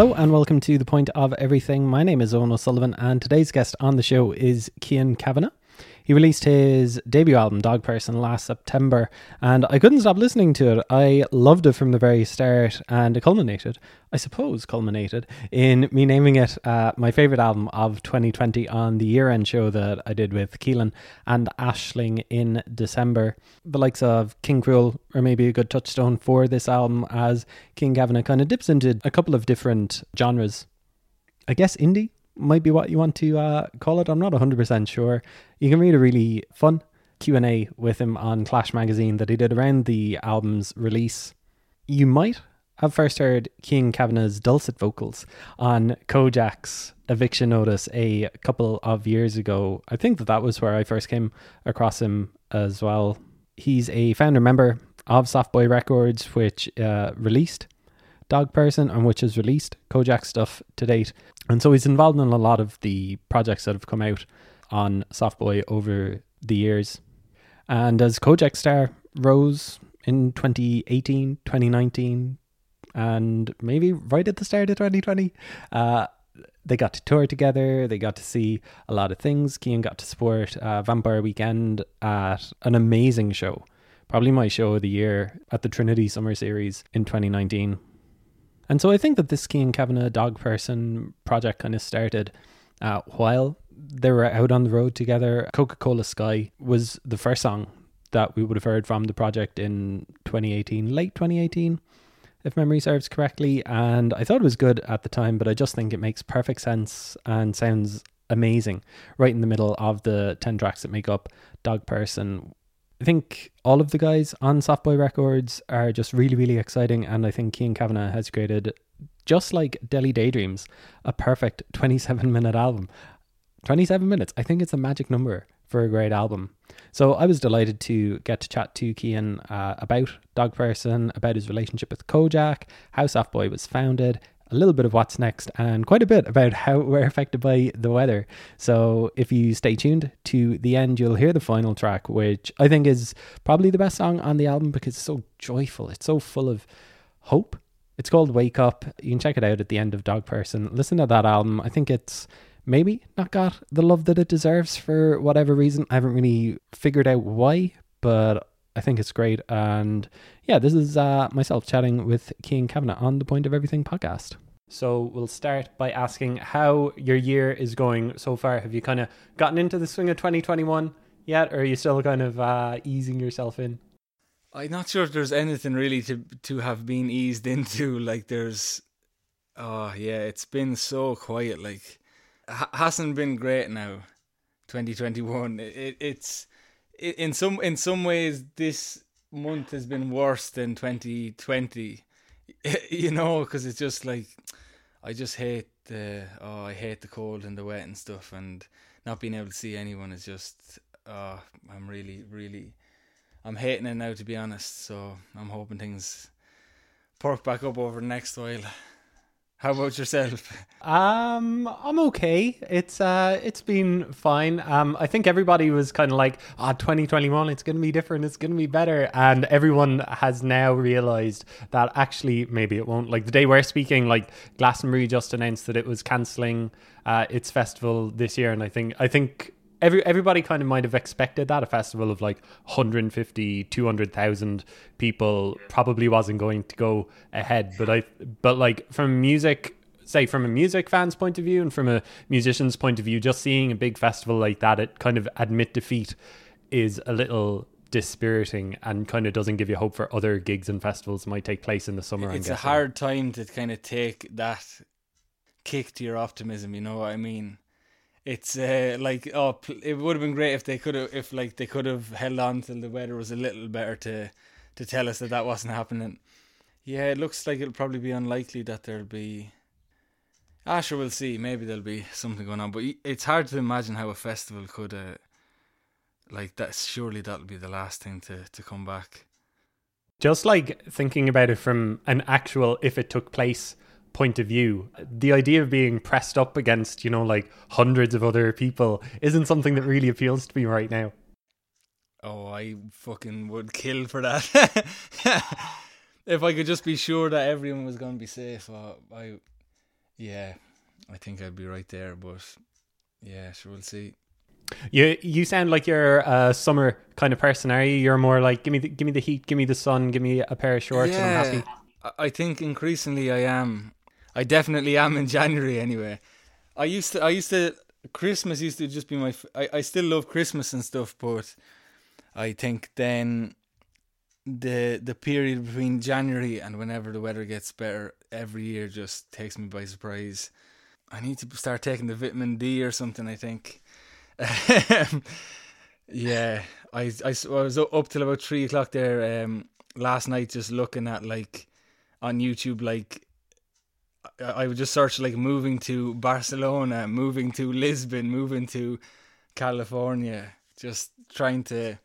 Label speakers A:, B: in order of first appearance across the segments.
A: Hello and welcome to The Point of Everything. My name is Owen O'Sullivan and today's guest on the show is Kean Kavanagh. He released his debut album, Dog Person, last September, and I couldn't stop listening to it. I loved it from the very start, and it culminated, I suppose, culminated in me naming it uh, my favourite album of 2020 on the year end show that I did with Keelan and Ashling in December. The likes of King Krule are maybe a good touchstone for this album, as Kean Kavanagh kind of dips into a couple of different genres. I guess indie might be what you want to uh, call it. I'm not 100% sure. You can read a really fun Q&A with him on Clash magazine that he did around the album's release. You might have first heard Kean Kavanagh's dulcet vocals on Kojaque's eviction notice a couple of years ago. I think that that was where I first came across him as well. He's a founder member of Soft Boy Records, which uh, released Dog Person and which has released Kojaque stuff to date. And so he's involved in a lot of the projects that have come out on Soft Boy over the years. And as Kojaque star rose in 2018, 2019, and maybe right at the start of 2020, uh, they got to tour together. They got to see a lot of things. Kean got to support uh, Vampire Weekend at an amazing show. Probably my show of the year at the Trinity Summer Series in 2019. And so I think that this Kean Kavanagh Dog Person project kind of started uh, while they were out on the road together. Coca Cola Sky was the first song that we would have heard from the project in 2018, late 2018, if memory serves correctly. And I thought it was good at the time, but I just think it makes perfect sense and sounds amazing right in the middle of the 10 tracks that make up Dog Person I think all of the guys on Soft Boy Records are just really, really exciting. And I think Kean Kavanagh has created, just like Deli Daydreams, a perfect 27 minute album. 27 minutes. I think it's a magic number for a great album. So I was delighted to get to chat to Kean uh, about Dog Person, about his relationship with Kojaque, how Soft Boy was founded, a little bit of what's next and quite a bit about how we're affected by the weather. So if you stay tuned to the end, you'll hear the final track, which I think is probably the best song on the album because it's so joyful. It's so full of hope. It's called Wake Up. You can check it out at the end of Dog Person. Listen to that album. I think it's maybe not got the love that it deserves for whatever reason. I haven't really figured out why, but I think it's great. And yeah, this is uh, myself chatting with Kean Kavanagh on the Point of Everything podcast. So we'll start by asking how your year is going so far. Have you kind of gotten into the swing of 2021 yet, or are you still kind of uh, easing yourself in?
B: I'm not sure if there's anything really to to have been eased into. Like there's, oh yeah, it's been so quiet. Like hasn't been great now. 2021. It, it, it's in some in some ways this month has been worse than 2020 you know because it's just like i just hate the oh i hate the cold and the wet and stuff and not being able to see anyone is just oh i'm really really i'm hating it now to be honest. So i'm hoping things perk back up over the next while how about yourself?
A: Um, I'm okay. It's uh, it's been fine. Um, I think everybody was kind of like, ah, oh, 2021, it's to be different. It's to be better, and everyone has now realized that actually maybe it won't. Like the day we're speaking, like Glastonbury just announced that it was canceling uh, its festival this year, and I think I think every everybody kind of might have expected that. A festival of like 150 200,000 people probably wasn't going to go ahead but I but like from music say from a music fan's point of view and from a musician's point of view just seeing a big festival like that it kind of admit defeat is a little dispiriting and kind of doesn't give you hope for other gigs and festivals might take place in the summer
B: it's a hard time to kind of take that kick to your optimism you know what i mean it's uh, like oh, it would have been great if they could have if like they could have held on till the weather was a little better to to tell us that that wasn't happening. Yeah, it looks like it'll probably be unlikely that there'll be. Ah, sure, we'll see. Maybe there'll be something going on, but it's hard to imagine how a festival could, uh, like that. Surely that'll be the last thing to to come back.
A: Just like thinking about it from an actual, if it took place point of view the idea of being pressed up against you know like hundreds of other people isn't something that really appeals to me right now
B: oh i fucking would kill for that if i could just be sure that everyone was going to be safe uh, i yeah, I think I'd be right there. But yeah, sure, we'll see.
A: You you sound like you're a summer kind of person, are you? You're more like give me the, give me the heat, give me the sun, give me a pair of shorts, and I'm happy.
B: I think increasingly I am. I definitely am in January anyway. I used to I used to Christmas used to just be my. I, I still love Christmas and stuff, but I think then the the period between January and whenever the weather gets better every year just takes me by surprise. I need to start taking the vitamin D or something. I think. yeah, I, I, I was up till about three o'clock there um, last night, just looking at like on YouTube, like I would just search like moving to Barcelona, moving to Lisbon, moving to California, just trying to.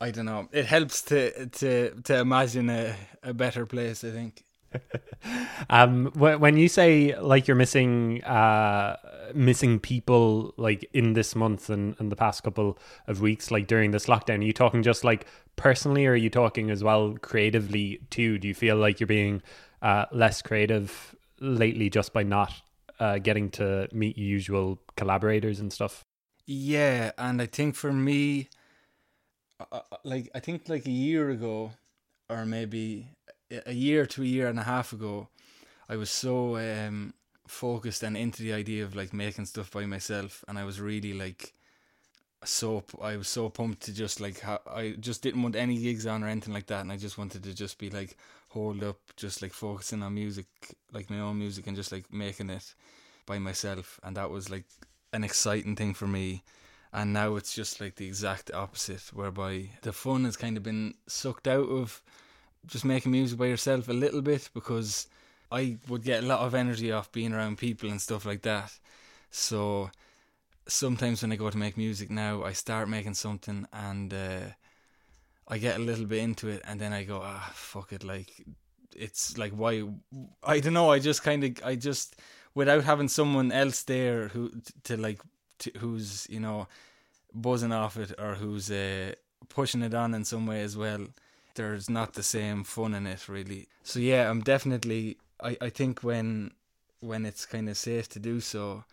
B: I don't know. It helps to to to imagine a, a better place. I think.
A: um, when you say like you're missing uh missing people like in this month and, and the past couple of weeks, like during this lockdown, are you talking just like personally, or are you talking as well creatively too? Do you feel like you're being uh, less creative lately just by not uh, getting to meet usual collaborators and stuff.
B: Yeah, and I think for me, uh, uh, like I think like a year ago, or maybe a year to a year and a half ago, I was so um, focused and into the idea of like making stuff by myself, and I was really like so I was so pumped to just like ha- I just didn't want any gigs on or anything like that, and I just wanted to just be like hold up, just like focusing on music, like my own music, and just like making it by myself, and that was like an exciting thing for me. And now it's just like the exact opposite, whereby the fun has kind of been sucked out of just making music by yourself a little bit because I would get a lot of energy off being around people and stuff like that. So sometimes when I go to make music now, I start making something and uh, I get a little bit into it, and then I go, ah, fuck it, like it's like why I don't know. I just kind of I just without having someone else there who to like to, who's you know buzzing off it or who's uh, pushing it on in some way as well. There's not the same fun in it really. So yeah, I'm definitely. I I think when when it's kind of safe to do so,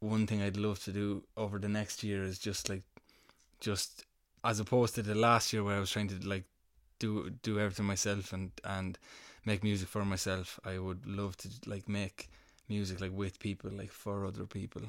B: one thing I'd love to do over the next year is just like just as opposed to the last year where I was trying to like do do everything myself and and make music for myself. I would love to like make music like with people, like for other people,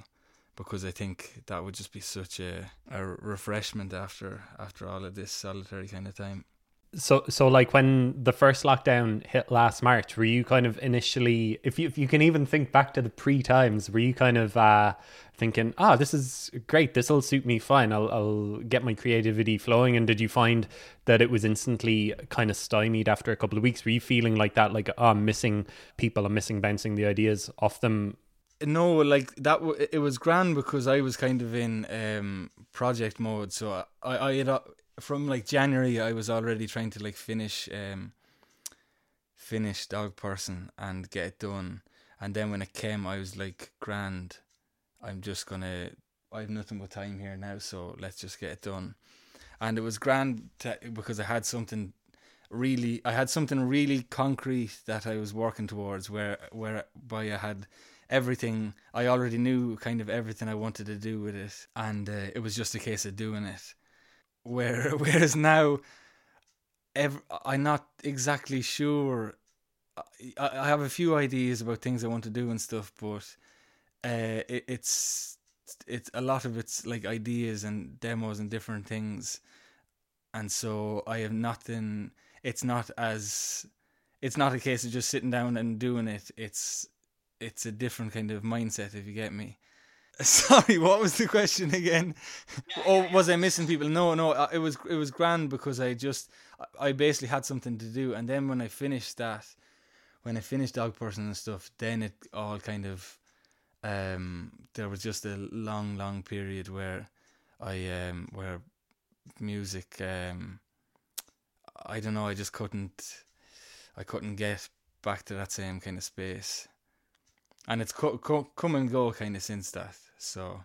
B: because I think that would just be such a a refreshment after after all of this solitary kind of time.
A: So, so like when the first lockdown hit last March, were you kind of initially, if you if you can even think back to the pre times, were you kind of uh, thinking, ah, oh, this is great, this will suit me fine, I'll I'll get my creativity flowing, and did you find that it was instantly kind of stymied after a couple of weeks? Were you feeling like that, like oh, I'm missing people, I'm missing bouncing the ideas off them?
B: No, like that. W- it was grand because I was kind of in um, project mode, so I I had from like January, I was already trying to like finish um finish Dog Person and get it done. And then when it came, I was like, grand. I'm just gonna. I have nothing but time here now, so let's just get it done. And it was grand to, because I had something really. I had something really concrete that I was working towards, where whereby I had everything. I already knew kind of everything I wanted to do with it, and uh, it was just a case of doing it where whereas now ev- I'm not exactly sure. I, I have a few ideas about things I want to do and stuff but uh, it, it's it's a lot of it's like ideas and demos and different things. And so I have nothing it's not as it's not a case of just sitting down and doing it. It's it's a different kind of mindset if you get me Sorry, what was the question again? oh, was I missing people? No, no, uh, it was it was grand because I just I basically had something to do, and then when I finished that, when I finished Dog Person and stuff, then it all kind of um there was just a long, long period where I um where music um I don't know, I just couldn't I couldn't get back to that same kind of space and it's co- co- come and go kind of since that. So,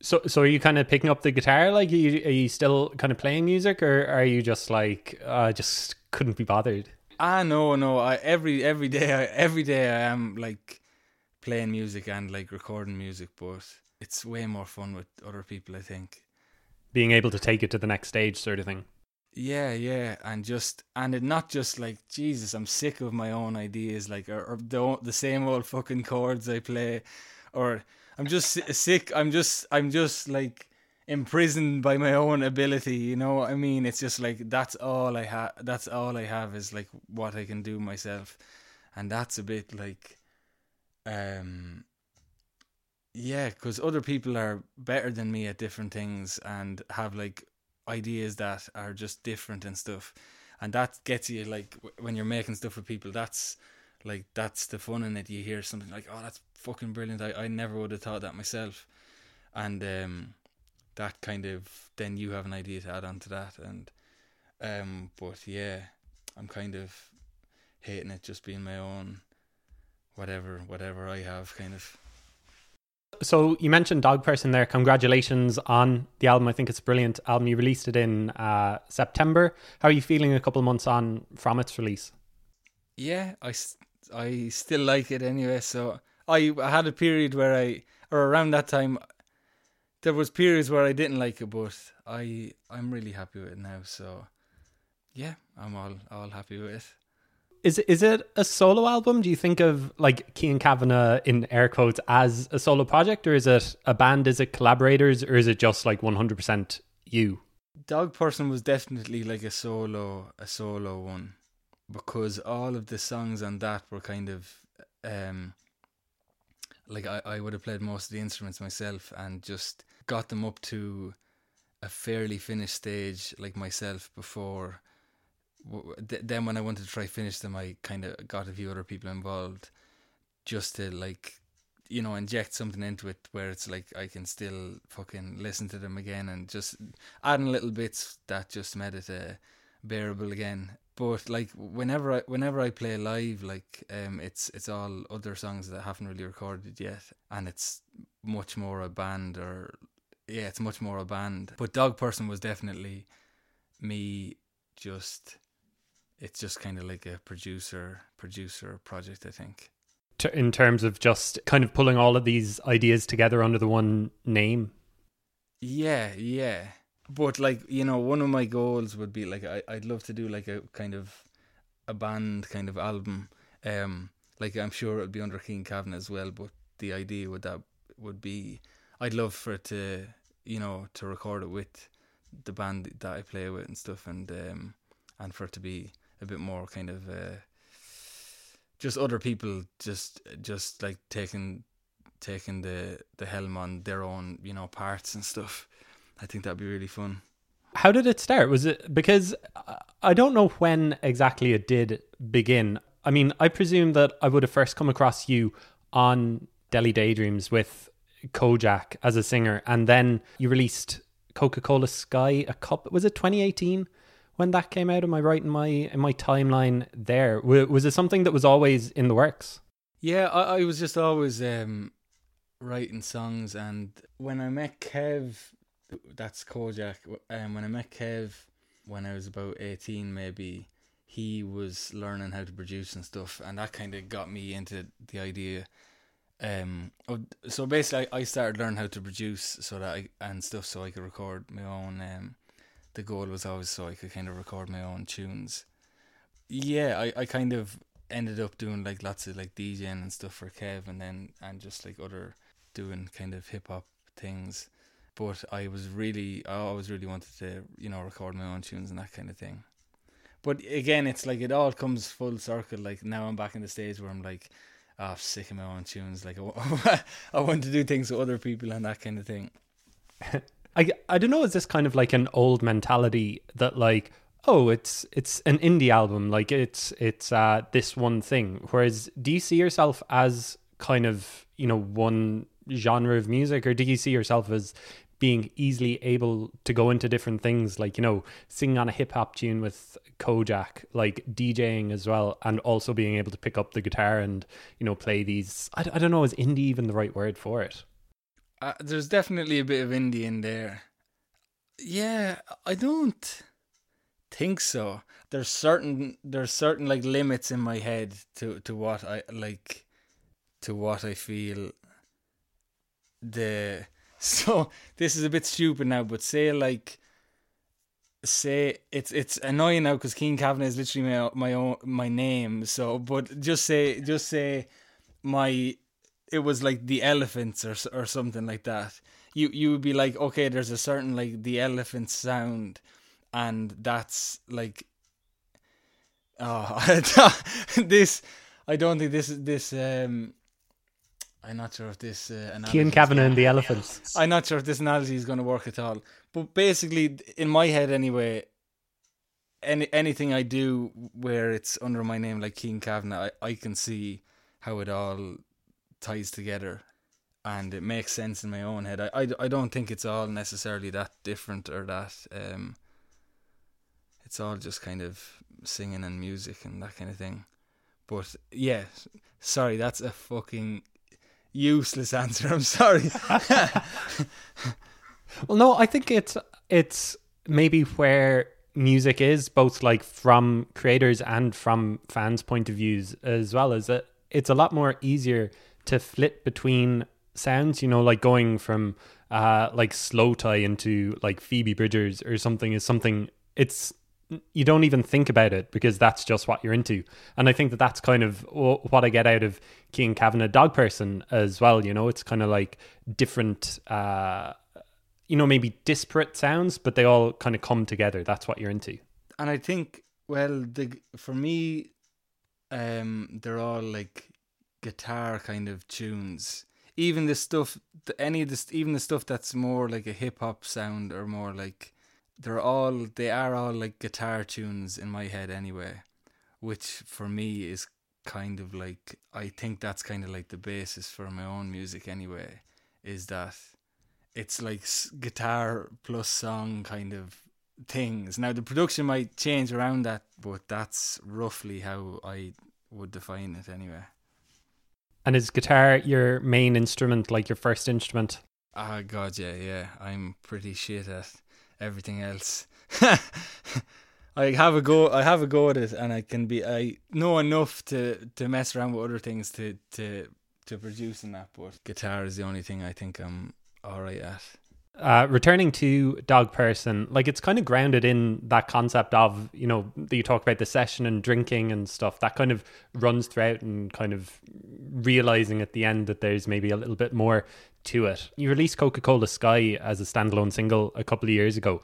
A: so so are you kind of picking up the guitar? Like, are you, are you still kind of playing music, or are you just like, I uh, just couldn't be bothered?
B: Ah, no, no. I every every day, I, every day I am like playing music and like recording music, but it's way more fun with other people. I think
A: being able to take it to the next stage, sort of thing.
B: Yeah, yeah, and just and it not just like Jesus, I'm sick of my own ideas, like or, or the the same old fucking chords I play, or I'm just sick. I'm just I'm just like imprisoned by my own ability. You know what I mean? It's just like that's all I have. That's all I have is like what I can do myself, and that's a bit like, um, yeah, because other people are better than me at different things and have like ideas that are just different and stuff, and that gets you like when you're making stuff for people. That's like that's the fun in it. You hear something like, "Oh, that's fucking brilliant." I, I never would have thought that myself, and um, that kind of then you have an idea to add on to that, and um, but yeah, I'm kind of hating it just being my own, whatever whatever I have kind of.
A: So you mentioned Dog Person there. Congratulations on the album. I think it's a brilliant album. You released it in uh, September. How are you feeling a couple months on from its release?
B: Yeah, I, I still like it anyway. So I, I had a period where I, or around that time, there was periods where I didn't like it, but I I'm really happy with it now. So yeah, I'm all all happy with it.
A: Is is it a solo album? Do you think of like Kean Kavanagh in air quotes as a solo project, or is it a band? Is it collaborators, or is it just like one hundred percent you?
B: Dog Person was definitely like a solo a solo one because all of the songs on that were kind of um like I, I would have played most of the instruments myself and just got them up to a fairly finished stage like myself before then when I wanted to try finish them I kind of got a few other people involved just to like you know inject something into it where it's like I can still fucking listen to them again and just adding little bits that just made it uh, bearable again but like whenever I whenever I play live, like um, it's it's all other songs that I haven't really recorded yet, and it's much more a band or yeah, it's much more a band. But Dog Person was definitely me. Just it's just kind of like a producer producer project, I think.
A: In terms of just kind of pulling all of these ideas together under the one name.
B: Yeah, yeah but like you know, one of my goals would be like I I'd love to do like a kind of a band kind of album. Um, like I'm sure it'd be under Kean Kavanagh as well. But the idea would that would be I'd love for it to you know to record it with the band that I play with and stuff, and um, and for it to be a bit more kind of uh, just other people just just like taking taking the the helm on their own you know parts and stuff I think that'd be really fun.
A: How did it start? Was it because I don't know when exactly it did begin. I mean, I presume that I would have first come across you on Deli Daydreams with Kojaque as a singer, and then you released Coca Cola Sky a cup. Was it 2018 when that came out? Am I right in my in my timeline there? Was it something that was always in the works?
B: Yeah, I, I was just always um, writing songs, and when I met Kev that's Kojaque. Um, when I met Kev when I was about eighteen, maybe he was learning how to produce and stuff, and that kind of got me into the idea. Um, so basically, I, I started learning how to produce so that I and stuff, so I could record my own. Um, the goal was always so I could kind of record my own tunes. Yeah, I, I kind of ended up doing like lots of like DJing and stuff for Kev, and then and just like other doing kind of hip hop things but I was really, I always really wanted to, you know, record my own tunes and that kind of thing. But again, it's like it all comes full circle. Like now I'm back in the stage where I'm like, oh, I'm sick of my own tunes. Like I, I want to do things with other people and that kind of thing.
A: I, I don't know. Is this kind of like an old mentality that like, oh, it's it's an indie album, like it's it's uh this one thing. Whereas, do you see yourself as kind of you know one genre of music, or do you see yourself as being easily able to go into different things, like, you know, singing on a hip hop tune with Kojaque, like DJing as well, and also being able to pick up the guitar and, you know, play these. I, I don't know, is indie even the right word for it?
B: Uh, there's definitely a bit of indie in there. Yeah, I don't think so. There's certain there's certain like limits in my head to to what I like to what I feel the so this is a bit stupid now, but say like say it's it's annoying now because Kean Kavanagh is literally my my own my name. So, but just say just say my it was like the elephants or or something like that. You you would be like, okay, there's a certain like the elephant sound, and that's like, oh, this. I don't think this is this um I'm not sure if this uh,
A: analogy. Kean Kavanagh and the elephants.
B: I'm not sure if this analogy is going to work at all. But basically, in my head anyway, any anything I do where it's under my name, like Kean Kavanagh, I, I can see how it all ties together, and it makes sense in my own head. I, I, I don't think it's all necessarily that different or that. Um, it's all just kind of singing and music and that kind of thing. But yeah, sorry, that's a fucking useless answer. I'm sorry.
A: well, no, I think it's it's maybe where music is both like from creators and from fans' point of views as well as it. It's a lot more easier to flit between sounds. You know, like going from uh like Slowthai into like Phoebe Bridgers or something is something. It's you don't even think about it because that's just what you're into. And I think that that's kind of what I get out of Kean Kavanagh Dog Person as well. You know, it's kind of like different, uh, you know, maybe disparate sounds, but they all kind of come together. That's what you're into.
B: And I think, well, the for me, um, they're all like guitar kind of tunes. Even the stuff, any of this, even the stuff that's more like a hip hop sound or more like they're all they are all like guitar tunes in my head anyway, which for me is kind of like I think that's kind of like the basis for my own music anyway. Is that it's like guitar plus song kind of things. Now the production might change around that, but that's roughly how I would define it anyway.
A: And is guitar your main instrument, like your first instrument?
B: Ah, God, yeah, yeah. I'm pretty shit at everything else. I have a go. I have a go at it, and I can be. I know enough to to mess around with other things to to to produce in that. But guitar is the only thing I think I'm all right at.
A: Uh, returning to dog person, like it's kind of grounded in that concept of you know that you talk about the session and drinking and stuff. That kind of runs throughout, and kind of realizing at the end that there's maybe a little bit more to it. You released Coca Cola Sky as a standalone single a couple of years ago.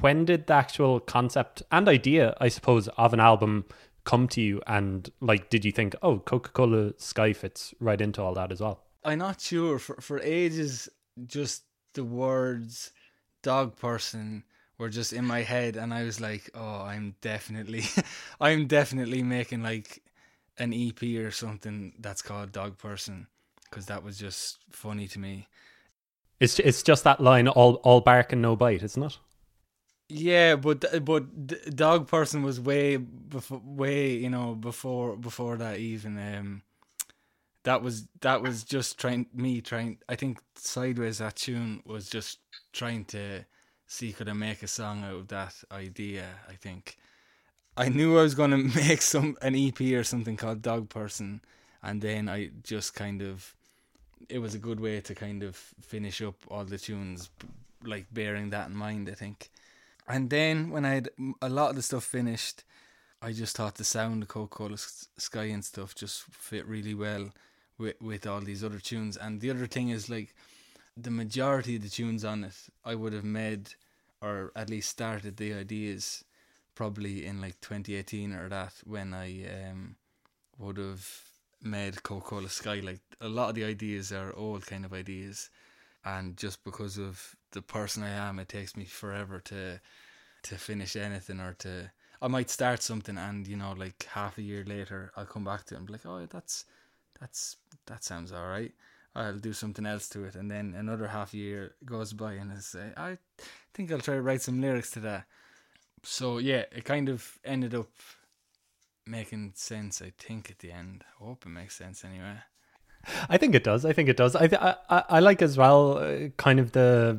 A: When did the actual concept and idea, I suppose, of an album come to you? And like, did you think, oh, Coca Cola Sky fits right into all that as well?
B: I'm not sure. For for ages, just the words "dog person" were just in my head, and I was like, oh, I'm definitely, I'm definitely making like an EP or something that's called Dog Person because that was just funny to me.
A: It's it's just that line all all bark and no bite, isn't it?
B: Yeah, but but dog person was way before way you know before before that even um that was that was just trying me trying I think sideways that tune was just trying to see could I make a song out of that idea I think I knew I was going to make some an EP or something called Dog Person and then I just kind of it was a good way to kind of finish up all the tunes, like bearing that in mind. I think, and then when I had a lot of the stuff finished, I just thought the sound of Coca Cola Sky and stuff just fit really well with with all these other tunes. And the other thing is like the majority of the tunes on it, I would have made or at least started the ideas probably in like 2018 or that when I um would have made Coca Cola Sky. Like a lot of the ideas are old kind of ideas, and just because of the person I am, it takes me forever to to finish anything or to. I might start something and you know like half a year later I'll come back to it and be like, oh that's that's that sounds all right. I'll do something else to it, and then another half year goes by, and I say, I think I'll try to write some lyrics to that. So yeah, it kind of ended up making sense. I think at the end. I hope it makes sense anyway.
A: I think it does. I think it does. I, th- I I like as well, uh, kind of the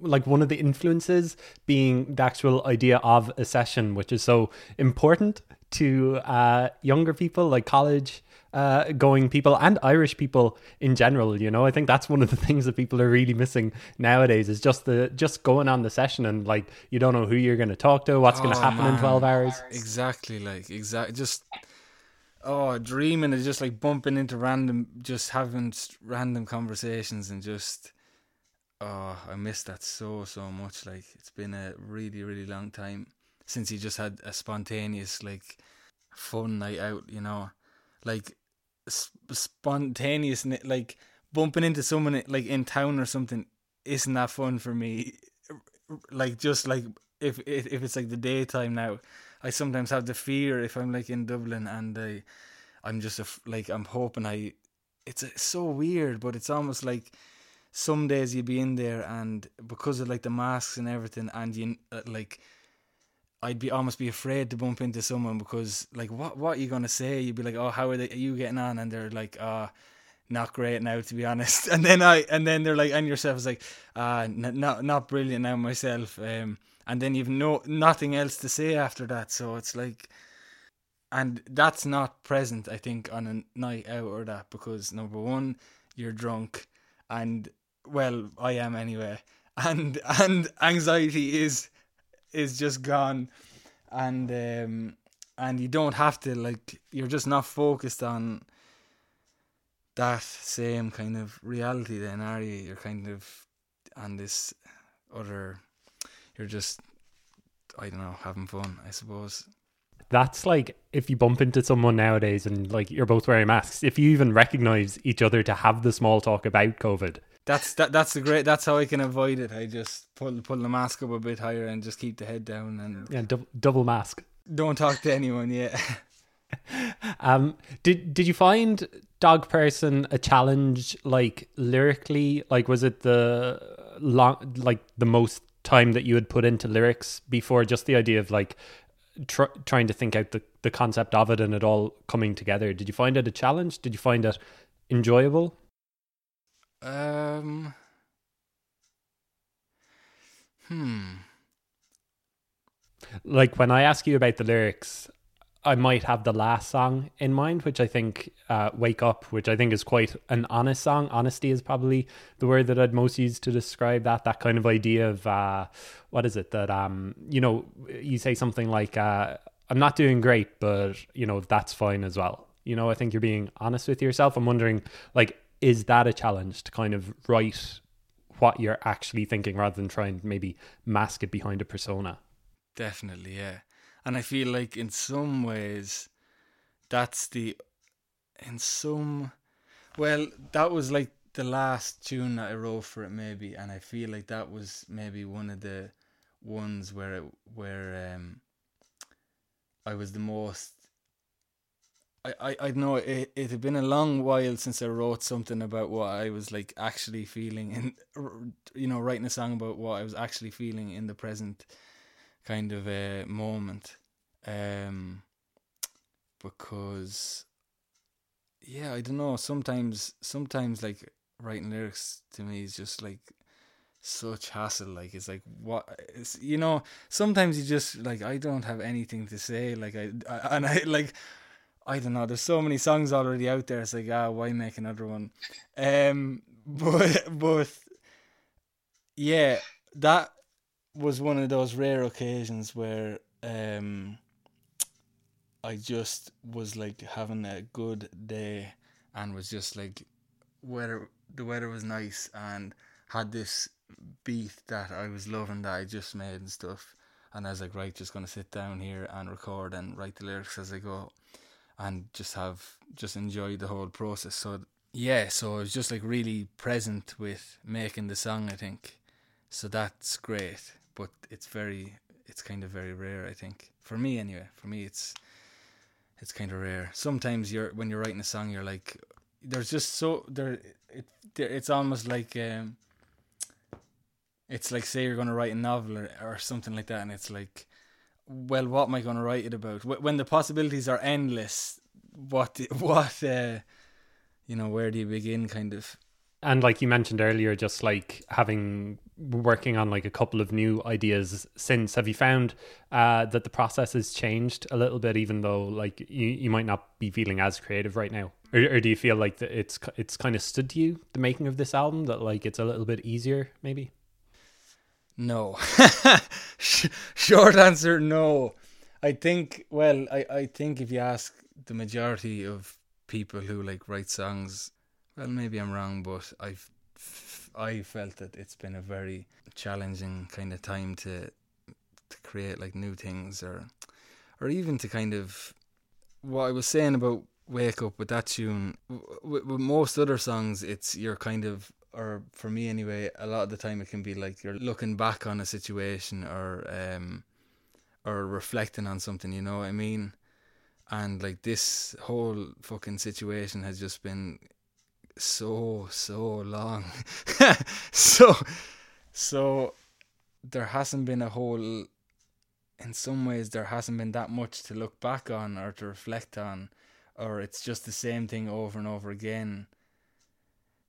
A: like one of the influences being the actual idea of a session, which is so important to uh, younger people, like college uh, going people and Irish people in general. You know, I think that's one of the things that people are really missing nowadays is just the just going on the session and like you don't know who you're going to talk to, what's oh, going to happen man. in twelve hours.
B: Exactly, like exactly, just oh, dreaming of just like bumping into random, just having random conversations and just oh, I miss that so so much. Like it's been a really really long time since he just had a spontaneous like fun night out. You know, like spontaneous like bumping into someone like in town or something isn't that fun for me. Like just like if if, it's like the daytime now i sometimes have the fear if i'm like in dublin and i i'm just a, like i'm hoping i it's, it's so weird but it's almost like some days you'd be in there and because of like the masks and everything and you uh, like I'd be almost be afraid to bump into someone because like what what are you gonna say? You'd be like, oh, how are, they, are you getting on? And they're like, ah. Oh, not great now to be honest and then i and then they're like and yourself is like ah n- not not brilliant now myself um and then you've no nothing else to say after that so it's like and that's not present i think on a night out or that because number one you're drunk and well i am anyway and and anxiety is is just gone, and um, and you don't have to like you're just not focused on that same kind of reality. Then are you? You're kind of on this other. You're just I don't know having fun. I suppose
A: that's like if you bump into someone nowadays and like you're both wearing masks, if you even recognize each other to have the small talk about COVID,
B: that's that. That's the great. That's how I can avoid it. I just pull pull the mask up a bit higher and just keep the head down and
A: yeah, double, double mask.
B: Don't talk to anyone. Yeah.
A: um. Did Did you find Dog Person a challenge? Like lyrically, like was it the long, like the most time that you had put into lyrics before? Just the idea of like tr- trying to think out the the concept of it and it all coming together. Did you find it a challenge? Did you find it enjoyable?
B: Um. Hmm.
A: Like when I ask you about the lyrics, I might have the last song in mind, which I think uh, "Wake Up," which I think is quite an honest song. Honesty is probably the word that I'd most use to describe that. That kind of idea of uh, what is it that um you know you say something like uh, "I'm not doing great," but you know that's fine as well. You know, I think you're being honest with yourself. I'm wondering, like, is that a challenge to kind of write what you're actually thinking rather than try and maybe mask it behind a persona?
B: Definitely, yeah. And I feel like in some ways that's the in some well, that was like the last tune that I wrote for it maybe and I feel like that was maybe one of the ones where it, where um I was the most I, I, know it, it had been a long while since I wrote something about what I was like actually feeling and you know writing a song about what I was actually feeling in the present kind of a uh, moment. Um because yeah I don't know sometimes sometimes like writing lyrics to me is just like such hassle like it's like what it's, you know sometimes you just like I don't have anything to say like I, I and I like I don't know. There's so many songs already out there. It's like, ah, why make another one? Um, but but yeah, that was one of those rare occasions where um, I just was like having a good day and was just like, weather the weather was nice and had this beat that I was loving that I just made and stuff. And I was like, right, just gonna sit down here and record and write the lyrics as I go and just have just enjoyed the whole process. So yeah, so I was just like really present with making the song. I think so that's great, but it's very it's kind of very rare. I think for me anyway. For me, it's it's kind of rare. Sometimes you're when you're writing a song, you're like there's just so there it it's almost like um it's like say you're going to write a novel or, or something like that and it's like well, what am I going to write it about? When the possibilities are endless, what, what, uh, you know, where do you begin, kind of?
A: And like you mentioned earlier, just like having working on like a couple of new ideas since, have you found uh, that the process has changed a little bit, even though like you, you might not be feeling as creative right now? Or, or do you feel like that it's it's kind of stood to you the making of this album that like it's a little bit easier maybe?
B: No. Short answer, no. I think well, I, I think if you ask the majority of people who like write songs, well maybe I'm wrong, but I've I felt that it's been a very challenging kind of time to to create like new things or or even to kind of what I was saying about wake up with that tune with, with most other songs it's you're kind of or for me anyway, a lot of the time it can be like you're looking back on a situation or um or reflecting on something, you know what I mean? And like this whole fucking situation has just been so so long. so so there hasn't been a whole in some ways there hasn't been that much to look back on or to reflect on or it's just the same thing over and over again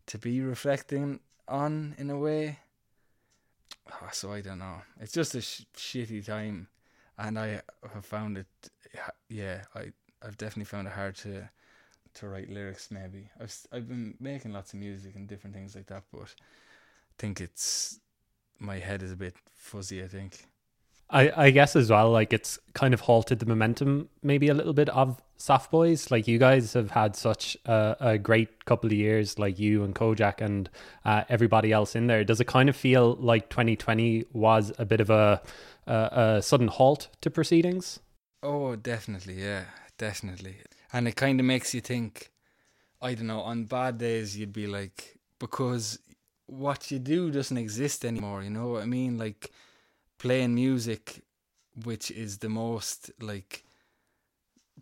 B: to be reflecting on in a way. Oh, so I don't know. It's just a sh- shitty time, and I have found it. Yeah, I I've definitely found it hard to to write lyrics. Maybe I've I've been making lots of music and different things like that, but I think it's my head is a bit fuzzy. I think.
A: I, I guess as well, like it's kind of halted the momentum maybe a little bit of Soft Boys. Like you guys have had such a, a great couple of years, like you and Kojaque and uh, everybody else in there. Does it kind of feel like 2020 was a bit of a, a, a sudden halt to proceedings?
B: Oh, definitely, yeah, definitely. And it kind of makes you think. I don't know. On bad days, you'd be like, because what you do doesn't exist anymore. You know what I mean? Like playing music, which is the most like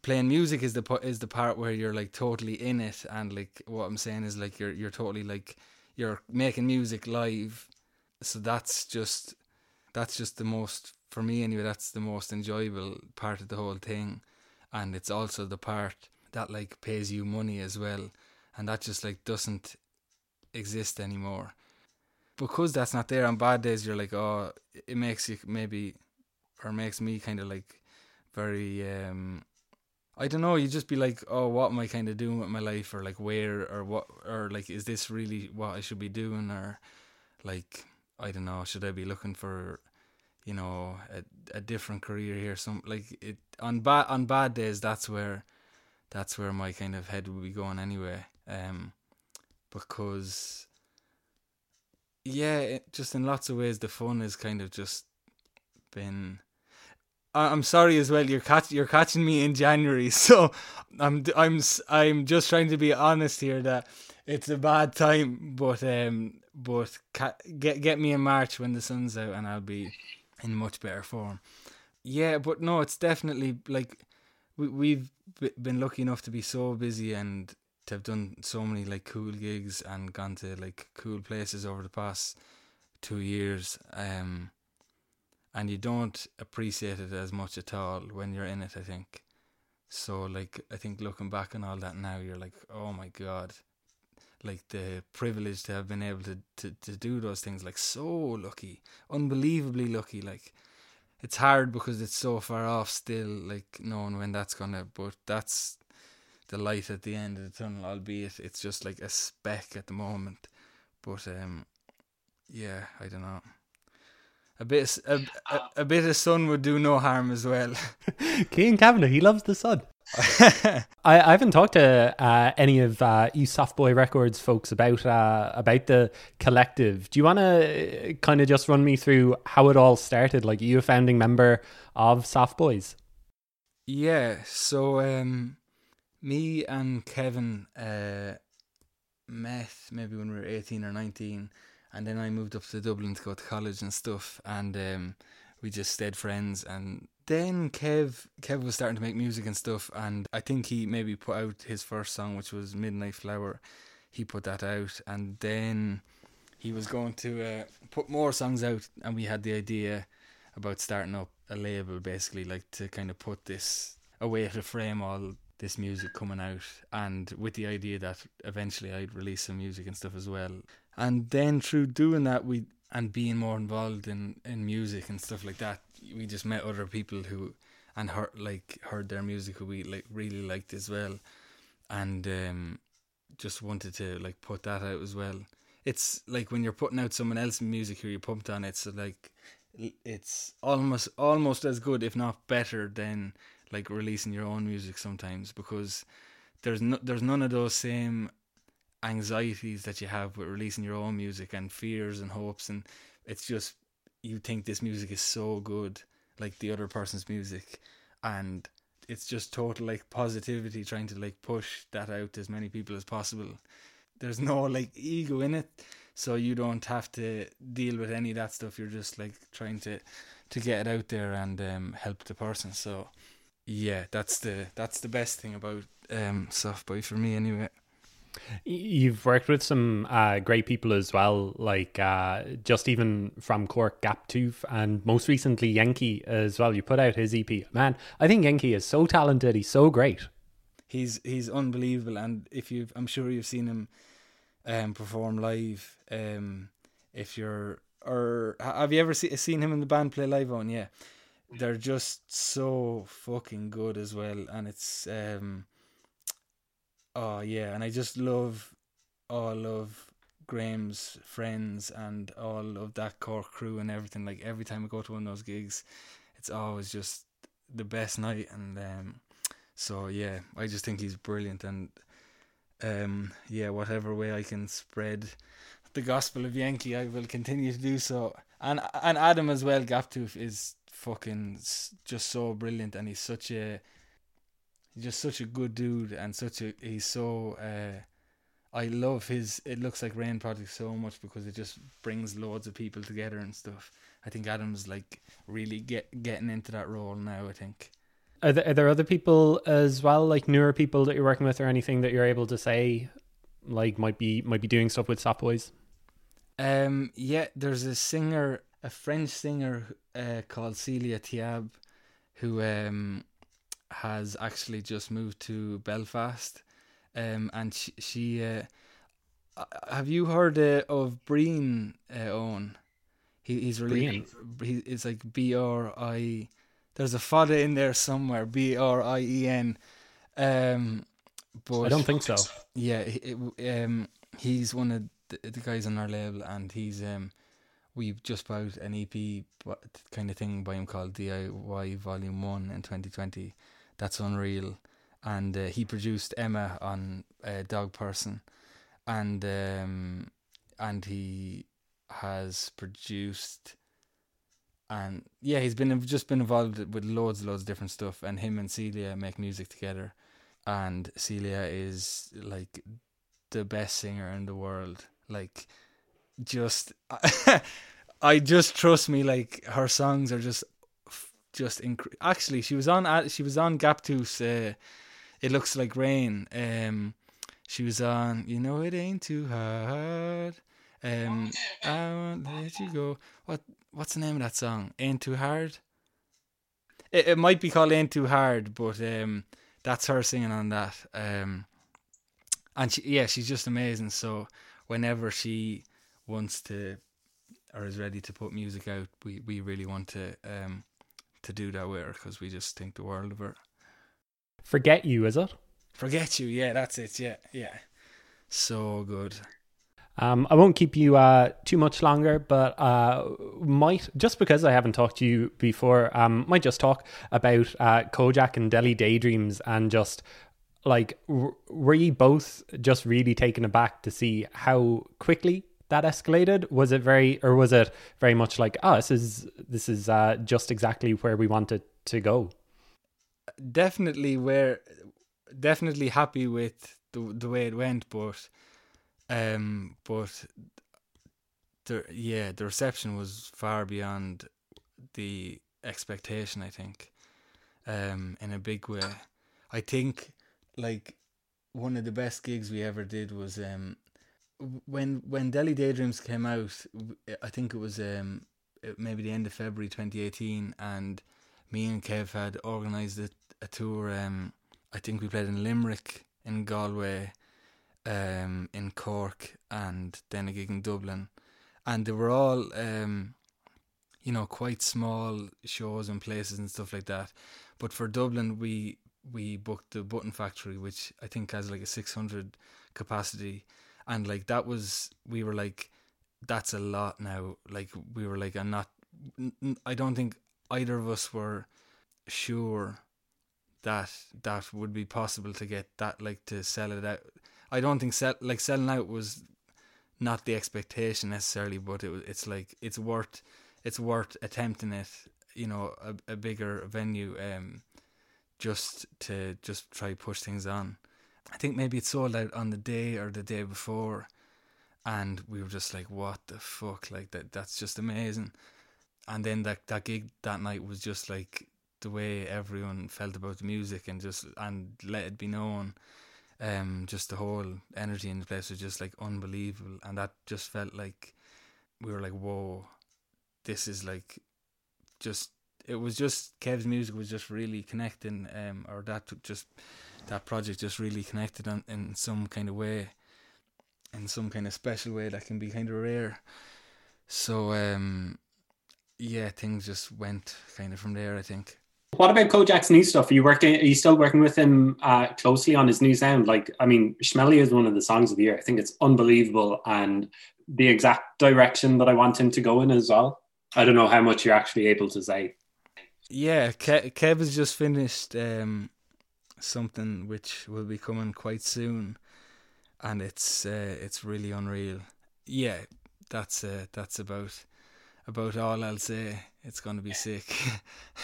B: playing music is the is the part where you're like totally in it, and like what I'm saying is like you're you're totally like you're making music live. So that's just that's just the most for me anyway. That's the most enjoyable part of the whole thing, and it's also the part that like pays you money as well, and that just like doesn't exist anymore because that's not there on bad days you're like oh it makes you maybe or makes me kind of like very um I don't know you just be like oh what am I kind of doing with my life or like where or what or like is this really what I should be doing or like I don't know should I be looking for you know a, a different career here some like it on bad on bad days that's where that's where my kind of head would be going anyway um because yeah, it, just in lots of ways, the fun has kind of just been. I'm sorry as well. You're catch you're catching me in January, so I'm I'm I'm just trying to be honest here that it's a bad time, but um, but ca- get get me in March when the sun's out and I'll be in much better form. Yeah, but no, it's definitely like we we've been lucky enough to be so busy and to have done so many like cool gigs and gone to like cool places over the past two years um and you don't appreciate it as much at all when you're in it i think. So like i think looking back on all that now you're like oh my god. Like the privilege to have been able to, to, to do those things like so lucky unbelievably lucky. Like it's hard because it's so far off still like knowing when that's gonna but that's the light at the end of the tunnel, albeit it's just like a speck at the moment. But um, yeah, I don't know. A bit, a, a, a bit of sun would do no harm as well.
A: Kean Kavanagh, he loves the sun. I, I haven't talked to uh, any of uh, you Soft Boy Records folks about uh, about the collective. Do you want to uh, kind of just run me through how it all started? Like, you a founding member of Soft Boys?
B: Yeah. So um, me and Kevin uh, met maybe when we were 18 or 19 and then I moved up to Dublin to go to college and stuff and um, we just stayed friends and then Kev Kev was starting to make music and stuff and I think he maybe put out his first song which was Midnight Flower. He put that out and then he was going to uh, put more songs out and we had the idea about starting up a label basically like to kind of put this a way to frame all this music coming out, and with the idea that eventually I'd release some music and stuff as well. And then through doing that, we and being more involved in in music and stuff like that, we just met other people who and heard like heard their music who we like really liked as well, and um, just wanted to like put that out as well. It's like when you're putting out someone else's music who you pumped on, it's like it's almost almost as good, if not better, than like releasing your own music sometimes because there's no there's none of those same anxieties that you have with releasing your own music and fears and hopes and it's just you think this music is so good like the other person's music and it's just total like positivity trying to like push that out to as many people as possible. There's no like ego in it so you don't have to deal with any of that stuff. You're just like trying to to get it out there and um, help the person. So yeah that's the that's the best thing about um soft boy for me anyway
A: You've worked with some uh, great people as well, like uh, just even from Cork, Gaptooth, and most recently Yenkee as well. You put out his EP. Man, I think Yenkee is so talented. He's so great.
B: He's he's unbelievable, and if you've, I'm sure you've seen him um, perform live. Um, if you're, or have you ever see, seen him in the band play live on? Yeah, they're just so fucking good as well, and it's um Oh yeah, and I just love all of Graham's friends and all of that core crew and everything. Like every time I go to one of those gigs, it's always just the best night. And um, so yeah, I just think he's brilliant. And um, yeah, whatever way I can spread the gospel of Yenkee, I will continue to do so. And and Adam as well, Gaptooth is fucking just so brilliant, and he's such a he's just such a good dude and such a he's so uh, I love his it looks like Rain Project so much because it just brings loads of people together and stuff. I think Adam's like really get getting into that role now, I think.
A: Are there, are there other people as well, like newer people that you're working with or anything that you're able to say like might be might be doing stuff with Soft Boys?
B: Um yeah, there's a singer a French singer uh, called Celia Tiab who um has actually just moved to Belfast, um, and she, she uh, have you heard uh, of Breen uh, Owen? He, he's really he, it's like B R I. There's a fada in there somewhere. B R I E N. Um, but
A: I don't think so.
B: Yeah, it, um, he's one of the, the, guys on our label, and he's um, we've just bought an EP kind of thing by him called DIY Volume One in 2020 that's unreal. And uh, he produced Emma on uh, Dog Person, and um, and he has produced and yeah, he's been just been involved with loads, and loads of different stuff. And him and Celia make music together, and Celia is like the best singer in the world. Like, just I just trust me. Like her songs are just just inc- actually she was on she was on Gaptooth's uh, it looks like rain um she was on you know it ain't too hard um I won't let you go. What what's the name of that song? Ain't too hard? It, it might be called ain't too hard but um that's her singing on that um and she, yeah she's just amazing. So whenever she wants to or is ready to put music out we we really want to um to do that with her because we just think the world of her.
A: Forget you, is it?
B: Forget you, yeah, that's it, yeah, yeah. So good.
A: Um, I won't keep you uh, too much longer, but uh, might just because I haven't talked to you before, um, might just talk about uh, Kojaque and Deli Daydreams and just like were you both just really taken aback to see how quickly that escalated? Was it very, or was it very much like, oh, this is this is uh, just exactly where we wanted to go?
B: Definitely, where definitely happy with the the way it went, but um, but the yeah, the reception was far beyond the expectation. I think, um, in a big way. I think like one of the best gigs we ever did was um when when Deli Daydreams came out, I think it was um maybe the end of February 2018, and me and Kev had organised a, a tour um I think we played in Limerick, in Galway, um, in Cork, and then a gig in Dublin, and they were all, um, you know, quite small shows and places and stuff like that. But for Dublin, we we booked the Button Factory, which I think has like a six hundred capacity, and like that was we were like, that's a lot now. Like we were like, I'm not. I don't think either of us were sure that that would be possible to get that like to sell it out. I don't think sell like selling out was not the expectation necessarily, but it was it's like it's worth it's worth attempting it. You know, a, a bigger venue, um, just to just try push things on. I think maybe it sold out on the day or the day before, and we were just like, "What the fuck?" Like that. That's just amazing. And then that that gig that night was just like the way everyone felt about the music and just and let it be known. Um, just the whole energy in the place was just like unbelievable, and that just felt like we were like, "Whoa, this is like just." It was just Kev's music was just really connecting, um, or that just that project just really connected on, in some kind of way, in some kind of special way that can be kind of rare. So um, yeah, things just went kind of from there. I think.
A: What about Kojaque's new stuff? Are you working? Are you still working with him uh, closely on his new sound? Like, I mean, Schmelly is one of the songs of the year. I think it's unbelievable and the exact direction that I want him to go in as well. I don't know how much you're actually able to say.
B: Yeah, Ke- Kev has just finished um, something which will be coming quite soon, and it's uh, it's really unreal. Yeah, that's uh, that's about about all I'll say. It's going to be sick.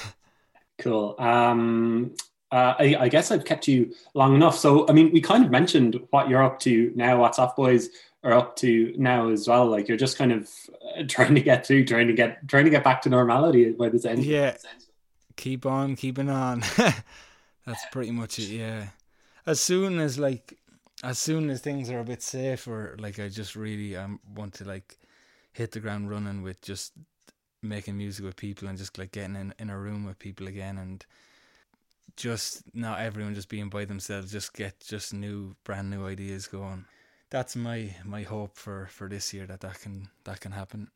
A: cool. Um, uh, I, I, guess I've kept you long enough. So, I mean, we kind of mentioned what you're up to now, what Soft Boys are up to now as well. Like you're just kind of uh, trying to get through, trying to get, trying to get back to normality by this end.
B: Yeah. Keep on keeping on. That's pretty much it. Yeah. As soon as like, as soon as things are a bit safer, like I just really um want to like hit the ground running with just making music with people and just like getting in, in a room with people again and just not everyone just being by themselves just get just new brand new ideas going that's my my hope for for this year that that can that can happen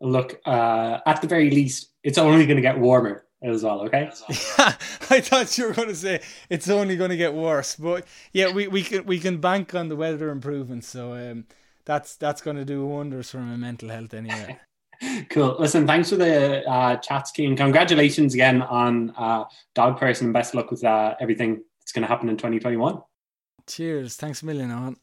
A: look uh at the very least it's only going to get warmer as well okay Yeah,
B: i thought you were going to say it's only going to get worse but yeah we we can we can bank on the weather improvements so um that's that's going to do wonders for my mental health anyway
A: cool. Listen, thanks for the uh, chats, Kean. Congratulations again on uh, Dog Person and best luck with uh, everything that's going to happen in 2021.
B: Cheers. Thanks a million, Owen.